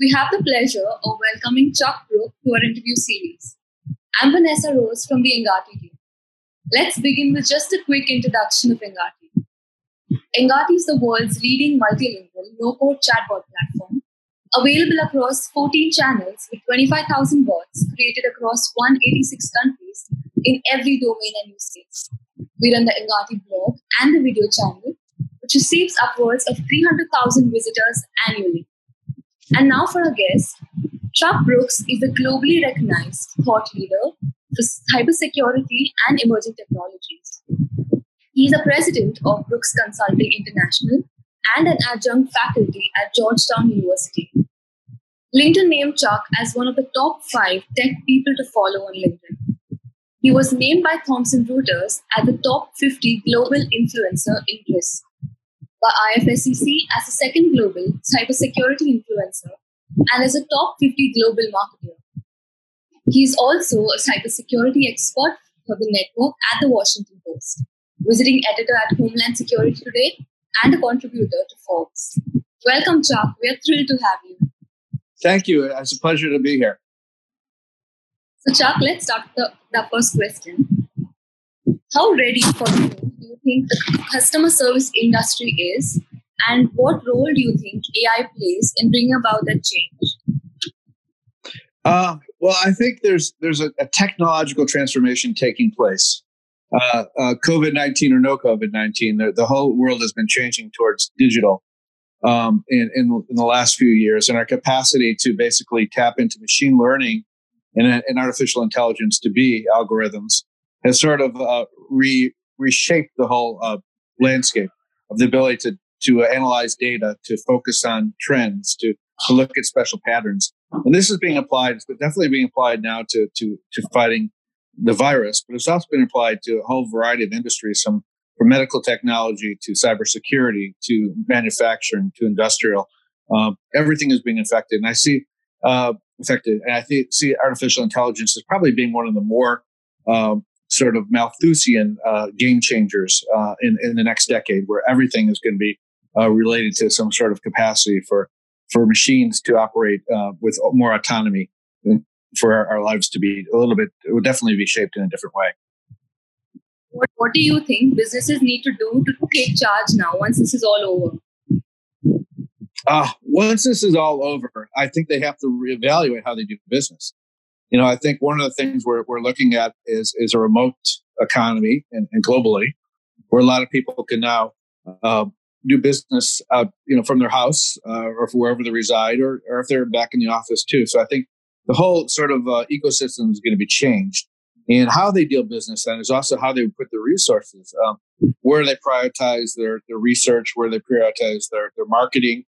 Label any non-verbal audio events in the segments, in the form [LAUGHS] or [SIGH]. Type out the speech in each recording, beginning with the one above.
we have the pleasure of welcoming Chuck Brooks to our interview series. I'm Vanessa Rose from the Engati team. Let's begin with just a quick introduction of Engati. Engati is the world's leading multilingual no-code chatbot platform, available across 14 channels with 25,000 bots created across 186 countries in every domain and use case. We run the Engati blog and the video channel, which receives upwards of 300,000 visitors annually. And now for our guest, Chuck Brooks is a globally recognized thought leader for cybersecurity and emerging technologies. He is a president of Brooks Consulting International and an adjunct faculty at Georgetown University. LinkedIn named Chuck as one of the top five tech people to follow on LinkedIn. He was named by Thomson Reuters as the top 50 global influencer in risk by IFSEC as a second global cybersecurity influencer and as a top 50 global marketer. He is also a cybersecurity expert for the network at the Washington Post, visiting editor at Homeland Security Today, and a contributor to Forbes. Welcome, Chuck. We are thrilled to have you. Thank you. It's a pleasure to be here. So, Chuck, let's start the, the first question. How ready for you do you think the customer service industry is, and what role do you think AI plays in bringing about that change? Uh, well, I think there's there's a, a technological transformation taking place. Uh, uh, COVID nineteen or no COVID nineteen, the, the, whole world has been changing towards digital um, in, in, in the last few years, and our capacity to basically tap into machine learning and, and artificial intelligence to be algorithms has sort of uh, re, reshaped the whole uh, landscape of the ability to to analyze data, to focus on trends, to to look at special patterns. And this is being applied, it's definitely being applied now to to to fighting the virus, but it's also been applied to a whole variety of industries, some from medical technology to cybersecurity to manufacturing to industrial. Um, everything is being affected, and I see uh, affected, and I think, see artificial intelligence as probably being one of the more um, sort of Malthusian uh, game changers uh, in, in the next decade, where everything is going to be uh, related to some sort of capacity for for machines to operate uh, with more autonomy, for our, our, lives to be a little bit, it would definitely be shaped in a different way. What, what do you think businesses need to do to take charge now once this is all over? Uh, once this is all over, I think they have to reevaluate how they do business you know, I think one of the things we're, we're looking at is, is a remote economy and, and globally where a lot of people can now uh, do business, uh, you know, from their house uh, or wherever they reside or, or if they're back in the office too. So I think the whole sort of uh, ecosystem is going to be changed and how they deal business and is also how they put their resources, um, where they prioritize their, their research, where they prioritize their, their marketing,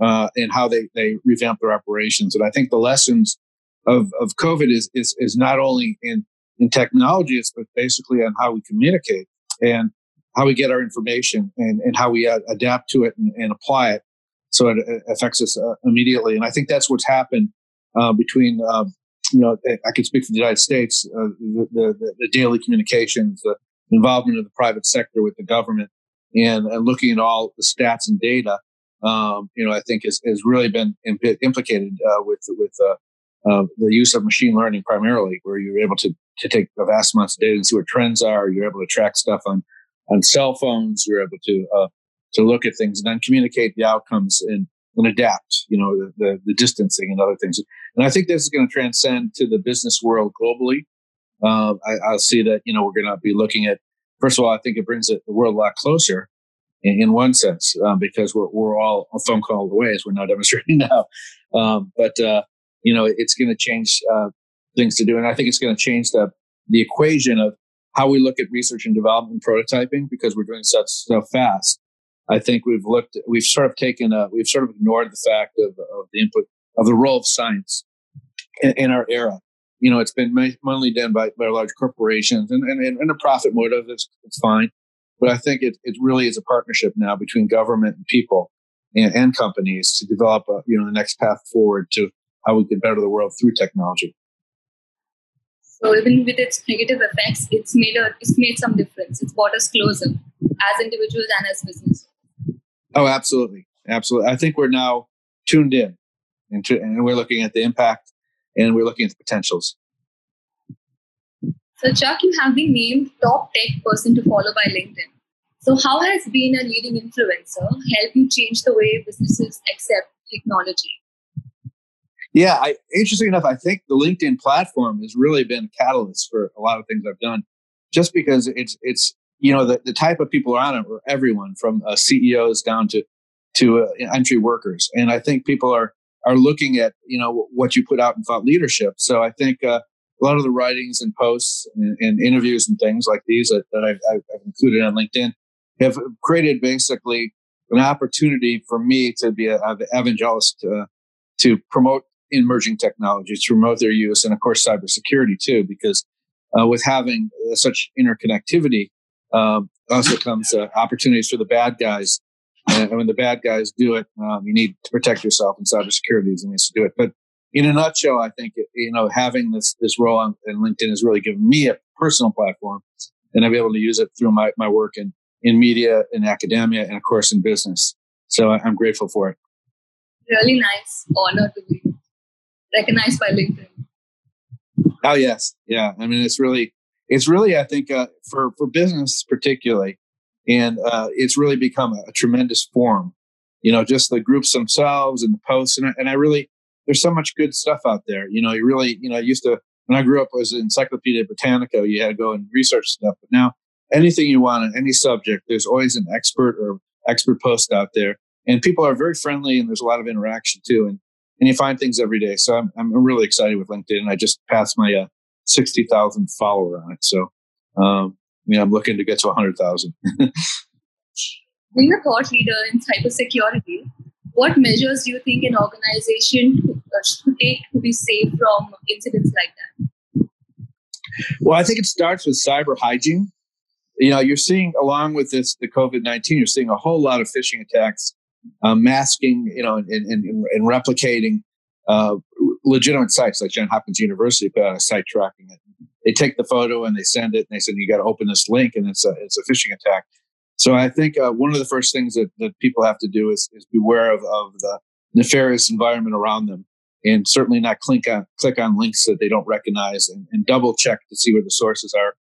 uh, and how they, they revamp their operations. And I think the lessons of, of COVID is, is, is not only in, in technologies, but basically on how we communicate and how we get our information and, and how we adapt to it and, and apply it so it, affects us uh, immediately. And I think that's what's happened uh, between, uh, you know, I can speak for the United States, uh, the, the, the, daily communications, the involvement of the private sector with the government, and, and looking at all the stats and data. Um, you know, I think has, has really been imp- implicated uh, with with uh, the use of machine learning primarily, where you're able to, to take a vast amounts of data and see what trends are. You're able to track stuff on, on cell phones. You're able to, uh, to look at things and then communicate the outcomes and, and adapt, you know, the, the, the distancing and other things. And I think this is going to transcend to the business world globally. Uh, I, will see that, you know, we're going to be looking at, first of all, I think it brings the world a lot closer in, in one sense, uh, because we're, we're all a phone call away as we're now demonstrating [LAUGHS] now. Um, but, uh, you know, it's going to change uh, things to do. And I think it's going to change the, the equation of how we look at research and development prototyping because we're doing such so fast. I think we've looked, we've sort of taken a, we've sort of ignored the fact of, of the input of the role of science in, in our era. You know, it's been mainly done by, by large corporations and, and, and a profit motive. It's, it's fine. But I think it, it really is a partnership now between government and people and, and companies to develop, a, you know, the next path forward to how we can better the world through technology. So even with its negative effects, it's made a it's made some difference. It's brought us closer as individuals and as business. Oh, absolutely, absolutely. I think we're now tuned in. and, to, and we're looking at the impact and we're looking at the potentials. So, Chuck, you have been named top tech person to follow by LinkedIn. So, how has being a leading influencer helped you change the way businesses accept technology? Yeah, I, interesting enough, I think the LinkedIn platform has really been a catalyst for a lot of things I've done, just because it's it's you know the, the type of people on it are everyone from uh, CEOs down to to uh, entry workers, and I think people are are looking at you know what you put out in thought leadership. So I think uh, a lot of the writings and posts and, and interviews and things like these that, that I've, I've, included on LinkedIn have created basically an opportunity for me to be an evangelist uh, to promote emerging technologies, to promote their use, and of course cybersecurity too, because uh, with having uh, such interconnectivity, um, also comes uh, opportunities for the bad guys. And when the bad guys do it, um, you need to protect yourself, and cybersecurity is the means to do it. But in a nutshell, I think you know having this this role on, in LinkedIn has really given me a personal platform, and I'm able to use it through my my work in in media, in academia, and of course in business. So I'm grateful for it. Really nice honor to be recognized by LinkedIn. Oh yes, yeah. I mean, it's really, it's really, I think, uh, for for business particularly, and uh, it's really become a, a, tremendous forum. You know, just the groups themselves and the posts, and I, and I really, there's so much good stuff out there. You know, you really, you know, I used to when I grew up was Encyclopedia Britannica. You had to go and research stuff, but now anything you want on any subject, there's always an expert or expert post out there, and people are very friendly, and there's a lot of interaction too. And and you find things every day. So I'm, I'm really excited with LinkedIn. I just passed my uh, 60,000 follower on it. So, um, I'm looking to get to 100,000. Being [LAUGHS] a thought leader in cybersecurity, what measures do you think an organization should take to be safe from incidents like that? Well, I think it starts with cyber hygiene. You know, you're seeing along with this, the COVID 19, you're seeing a whole lot of phishing attacks um, masking, you know, and, and, and replicating uh, legitimate sites like Johns Hopkins University put out a site tracking it. They take the photo and they send it, and they said you got to open this link, and it's a it's a phishing attack. So I think uh, one of the first things that, that people have to do is, is beware of, of the nefarious environment around them, and certainly not click on click on links that they don't recognize, and, and double check to see where the sources are.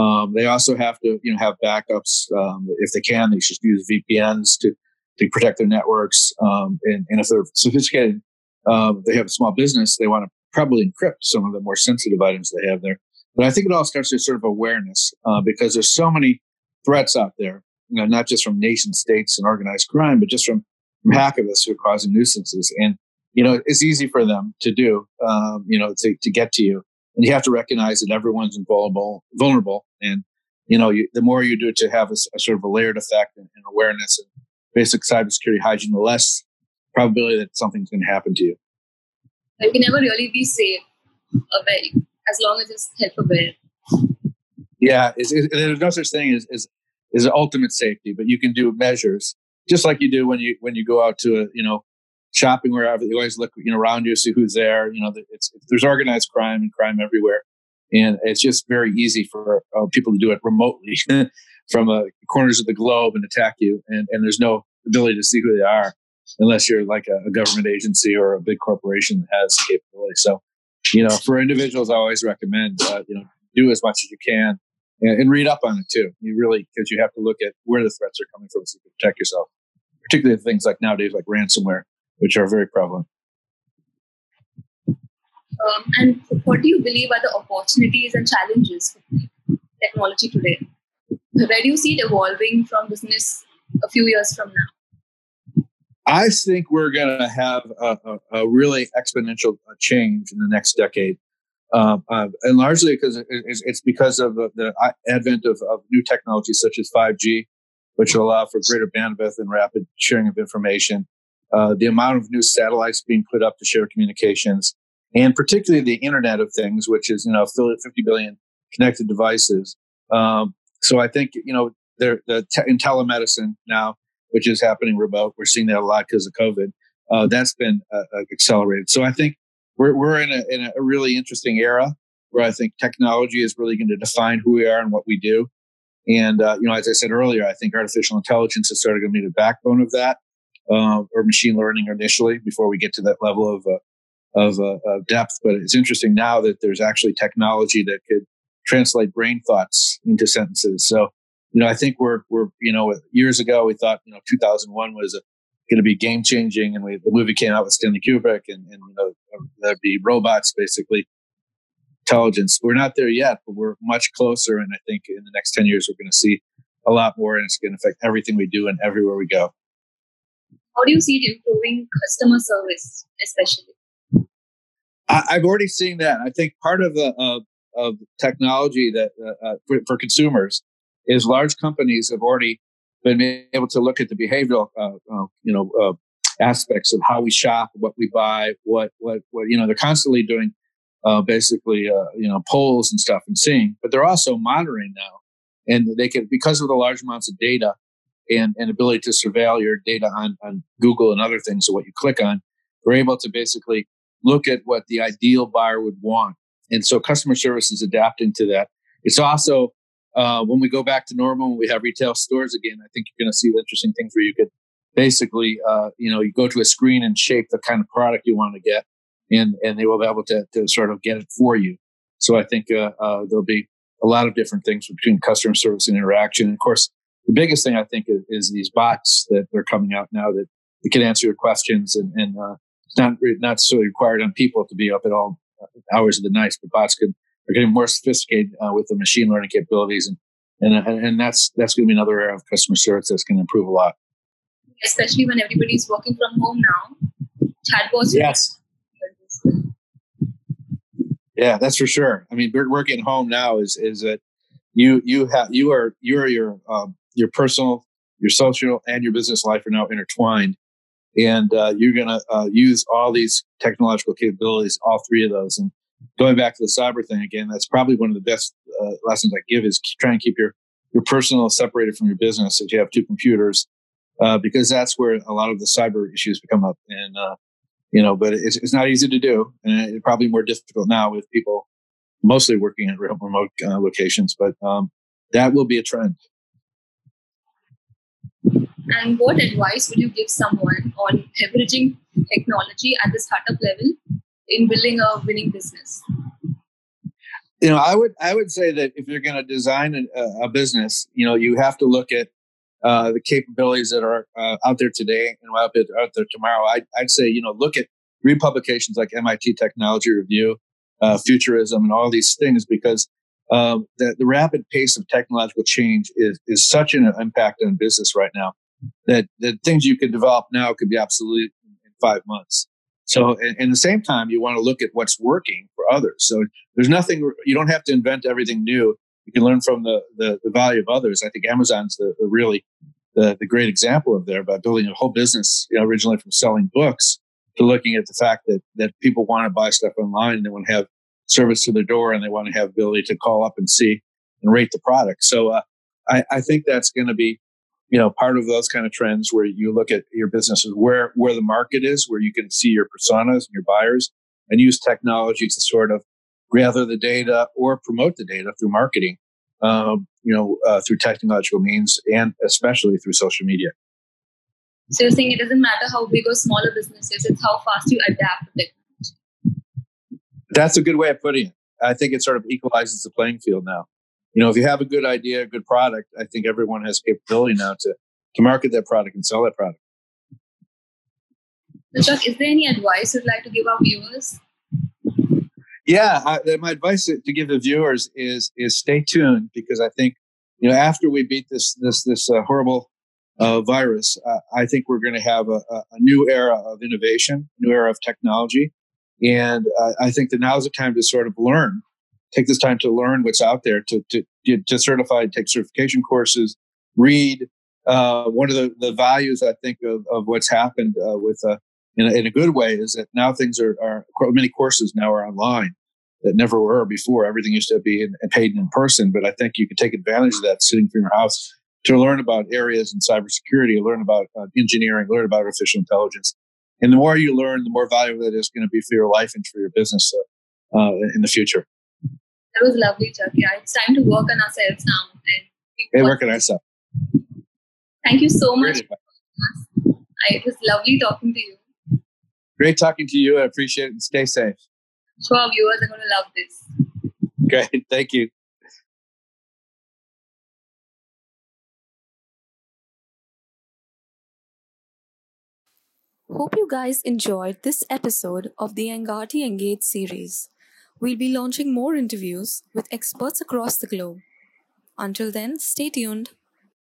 Um, they also have to you know have backups um, if they can. They should use VPNs to to protect their networks. Um, and, and, if they're sophisticated, uh, they have a small business, they want to probably encrypt some of the more sensitive items they have there. But I think it all starts with sort of awareness uh, because there's so many threats out there, you know, not just from nation states and organized crime, but just from, from hackers who are causing nuisances. And, you know, it's easy for them to do, um, you know, to, to get to you. And you have to recognize that everyone's vulnerable, vulnerable. And, you know, you, the more you do to have a, a, sort of a layered effect and, and awareness and basic cybersecurity hygiene, the less probability that something's going to happen to you. You can never really be safe away as long as it's self aware. Yeah, it's, it's, there's no such thing as, as is ultimate safety, but you can do measures just like you do when you when you go out to a you know shopping wherever. You always look you know around you, see who's there. You know, it's there's organized crime and crime everywhere, and it's just very easy for uh, people to do it remotely. [LAUGHS] from uh, corners of the globe and attack you, and, and there's no ability to see who they are unless you're like a, a government agency or a big corporation that has capability. So, you know, for individuals, I always recommend uh, you know do as much as you can and, and read up on it too. You really because you have to look at where the threats are coming from so you can protect yourself, particularly things like nowadays like ransomware, which are very prevalent. Um, and what do you believe are the opportunities and challenges for technology today? Where do you see it evolving from business a few years from now? I think we're going to have a, a, a, really exponential uh, change in the next decade. Um, uh, and largely because it's because of the advent of, of, new technologies such as 5G, which will allow for greater bandwidth and rapid sharing of information. Uh, the amount of new satellites being put up to share communications, and particularly the Internet of Things, which is you know 50 billion connected devices. Um, so I think you know there the te- in telemedicine now, which is happening remote. We're seeing that a lot because of COVID. Uh, that's been uh, uh, accelerated. So I think we're we're in a in a really interesting era where I think technology is really going to define who we are and what we do. And uh, you know, as I said earlier, I think artificial intelligence is sort of going to be the backbone of that. uh, or machine learning initially before we get to that level of uh, of, uh, of depth. But it's interesting now that there's actually technology that could translate brain thoughts into sentences. So you know, I think we're we're you know years ago we thought you know 2001 was going to be game changing, and we, the movie came out with Stanley Kubrick, and, and you know there'd be robots basically intelligence. We're not there yet, but we're much closer, and I think in the next 10 years we're going to see a lot more, and it's going to affect everything we do and everywhere we go. How do you see it improving customer service, especially? I, have already seen that. I think part of the uh, of technology that uh, uh, for, for consumers is large companies have already been able to look at the behavioral, uh, uh, you know, uh, aspects of how we shop, what we buy, what, what, what, you know, they're constantly doing, basically, you know, polls and stuff and seeing, but they're also monitoring now. And they can, because of the large amounts of data and, and ability to surveil your data on, on Google and other things, so what you click on, we're able to basically look at what the ideal buyer would want. And so customer service is adapting to that. It's also uh, when we go back to normal, when we have retail stores again, I think you're going to see interesting things where you could basically, uh, you know, you go to a screen and shape the kind of product you want to get, and and they will be able to to sort of get it for you. So I think uh, uh there'll be a lot of different things between customer service and interaction. And of course, the biggest thing I think is, is these bots that are coming out now that, can answer your questions, and, and uh, it's not not necessarily required on people to be up at all hours of the night, but bots can are getting more sophisticated uh, with the machine learning capabilities, and and and that's that's going to be another area of customer service that's going to improve a lot. Especially when everybody's working from home now, chatbots. Yes. Yeah, that's for sure. I mean, working at home now is is that you you have you are you are your um, your personal, your social, and your business life are now intertwined, and uh, you're going to uh, use all these technological capabilities, all three of those, and going back to the cyber thing again, that's probably one of the best uh, lessons I give is try and keep your your personal separated from your business if you have two computers, uh, because that's where a lot of the cyber issues come up. And uh, you know, but it's, it's not easy to do, and it's probably more difficult now with people mostly working at remote uh, locations. But um, that will be a trend. And what advice would you give someone on leveraging technology at the startup level in building a winning business? You know, I would I would say that if you're going to design a, a, business, you know, you have to look at uh, the capabilities that are uh, out there today and out there, out there tomorrow. I'd, I'd say, you know, look at read publications like MIT Technology Review, uh, Futurism, and all these things because um, the, the rapid pace of technological change is is such an impact on business right now that that things you could develop now could be obsolete in five months. So, at the same time, you want to look at what's working for others. So, there's nothing, you don't have to invent everything new. You can learn from the, the, the value of others. I think Amazon's the, the really the, the great example of there by building a whole business, you know, originally from selling books to looking at the fact that, that people want to buy stuff online and they want to have service to their door and they want to have ability to call up and see and rate the product. So, uh, I, I think that's going to be you know part of those kind of trends where you look at your businesses where where the market is where you can see your personas and your buyers and use technology to sort of gather the data or promote the data through marketing um, you know uh, through technological means and especially through social media. So you're saying it doesn't matter how big or small a business is it's how fast you adapt to technology. That's a good way of putting it. I think it sort of equalizes the playing field now you know, if you have a good idea, a good product, I think everyone has capability now to to market that product and sell that product. Chuck, is there any advice you'd like to give our viewers? Yeah, I, my advice to give the viewers is is stay tuned because I think you know after we beat this this this uh, horrible uh, virus, uh, I think we're going to have a, a, new era of innovation, new era of technology, and I think that now is the time to sort of learn take this time to learn what's out there, to to to certify, take certification courses, read. Uh, one of the, the values I think of, of what's happened uh, with uh, in, a, in a good way is that now things are, are many courses now are online that never were before. Everything used to be in, paid in person, but I think you can take advantage of that sitting from your house to learn about areas in cybersecurity, learn about uh, engineering, learn about artificial intelligence. And the more you learn, the more valuable it is going to be for your life and for your business uh, uh, in the future. That was lovely, Chuck. Yeah, uh, it's time to work on ourselves now. And hey, work on ourselves. Thank you so much. it was lovely talking to you. Great talking to you. I appreciate it and stay safe. Sure, our viewers are going to love this. Great. [LAUGHS] Thank you. Hope you guys enjoyed this episode of the Engati Engage series. We'll be launching more interviews with experts across the globe. Until then, stay tuned.